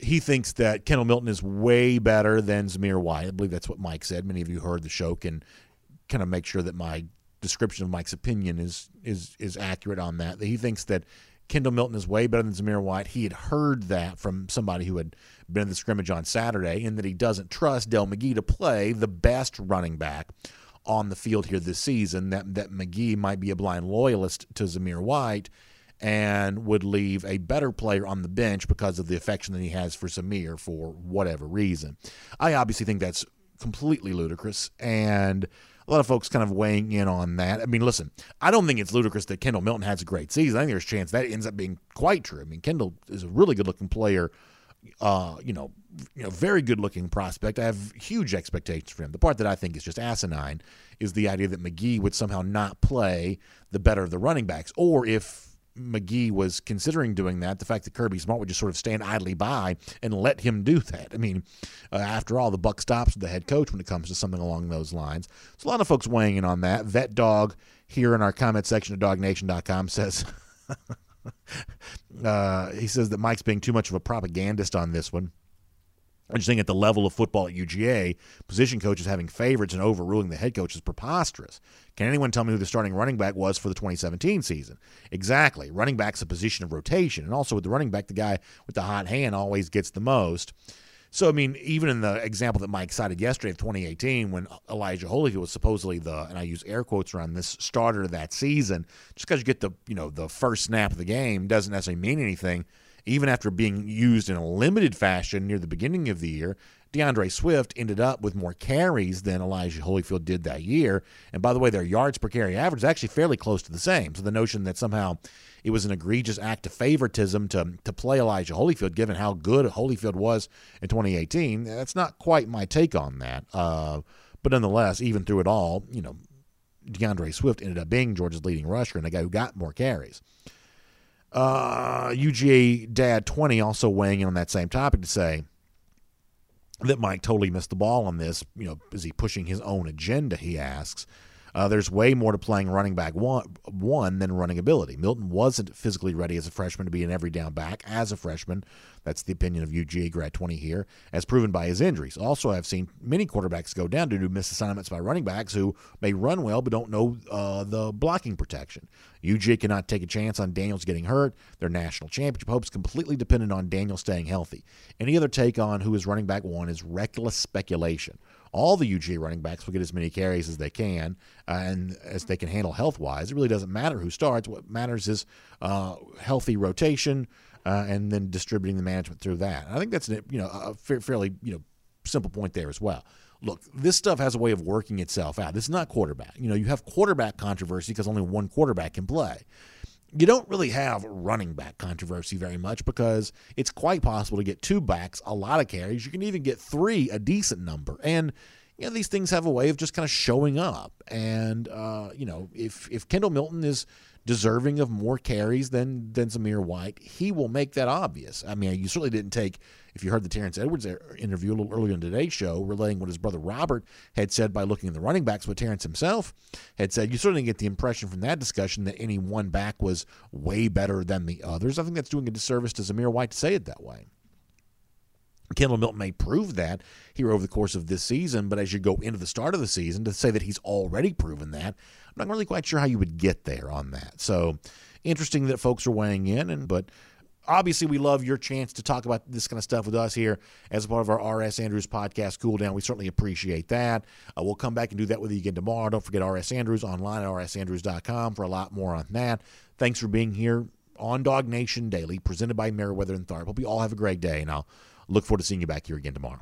he thinks that Kendall Milton is way better than Zamir White. I believe that's what Mike said. Many of you heard the show can kind of make sure that my description of Mike's opinion is is is accurate on that. That he thinks that Kendall Milton is way better than Zamir White. He had heard that from somebody who had been in the scrimmage on Saturday, and that he doesn't trust Dell McGee to play the best running back on the field here this season. That that McGee might be a blind loyalist to Zamir White and would leave a better player on the bench because of the affection that he has for Zamir for whatever reason. I obviously think that's completely ludicrous and a lot of folks kind of weighing in on that. I mean, listen, I don't think it's ludicrous that Kendall Milton has a great season. I think there's a chance that ends up being quite true. I mean, Kendall is a really good looking player uh, you know, you know, very good looking prospect. I have huge expectations for him. The part that I think is just asinine is the idea that McGee would somehow not play the better of the running backs, or if McGee was considering doing that, the fact that Kirby Smart would just sort of stand idly by and let him do that. I mean, uh, after all, the buck stops with the head coach when it comes to something along those lines. So a lot of folks weighing in on that. Vet Dog here in our comment section of DogNation.com says. (laughs) uh, he says that Mike's being too much of a propagandist on this one. I'm just saying at the level of football at UGA, position coaches having favorites and overruling the head coach is preposterous. Can anyone tell me who the starting running back was for the 2017 season? Exactly. Running back's a position of rotation. And also with the running back, the guy with the hot hand always gets the most. So I mean, even in the example that Mike cited yesterday of 2018, when Elijah Holyfield was supposedly the, and I use air quotes around this starter of that season, just because you get the you know the first snap of the game doesn't necessarily mean anything. Even after being used in a limited fashion near the beginning of the year, DeAndre Swift ended up with more carries than Elijah Holyfield did that year. And by the way, their yards per carry average is actually fairly close to the same. So the notion that somehow it was an egregious act of favoritism to to play Elijah Holyfield, given how good Holyfield was in 2018, that's not quite my take on that. Uh, but nonetheless, even through it all, you know, DeAndre Swift ended up being Georgia's leading rusher and a guy who got more carries. Uh, UGA Dad 20 also weighing in on that same topic to say that Mike totally missed the ball on this. You know, is he pushing his own agenda? He asks. Uh, there's way more to playing running back one, one than running ability. Milton wasn't physically ready as a freshman to be an every down back as a freshman. That's the opinion of UGA grad 20 here, as proven by his injuries. Also, I've seen many quarterbacks go down due to misassignments by running backs who may run well but don't know uh, the blocking protection. UGA cannot take a chance on Daniels getting hurt. Their national championship hopes completely dependent on Daniels staying healthy. Any other take on who is running back one is reckless speculation all the UGA running backs will get as many carries as they can uh, and as they can handle health wise. It really doesn't matter who starts. What matters is uh, healthy rotation uh, and then distributing the management through that. I think that's you know a fairly you know simple point there as well. Look, this stuff has a way of working itself out. This is not quarterback. You know, you have quarterback controversy because only one quarterback can play you don't really have running back controversy very much because it's quite possible to get two backs a lot of carries. You can even get three a decent number. And you know these things have a way of just kind of showing up. And uh, you know if if Kendall Milton is deserving of more carries than than Zamir White, he will make that obvious. I mean, you certainly didn't take if you heard the Terrence Edwards uh, interview a little earlier in today's show, relaying what his brother Robert had said by looking at the running backs, what Terrence himself had said, you certainly get the impression from that discussion that any one back was way better than the others. I think that's doing a disservice to Zamir White to say it that way. Kendall Milton may prove that here over the course of this season, but as you go into the start of the season, to say that he's already proven that, I'm not really quite sure how you would get there on that. So interesting that folks are weighing in, and but obviously we love your chance to talk about this kind of stuff with us here as part of our RS Andrews podcast cool down. We certainly appreciate that. Uh, we'll come back and do that with you again tomorrow. Don't forget RS Andrews online at rsandrews.com for a lot more on that. Thanks for being here on Dog Nation Daily, presented by Meriwether and Tharp. Hope you all have a great day, and I'll look forward to seeing you back here again tomorrow.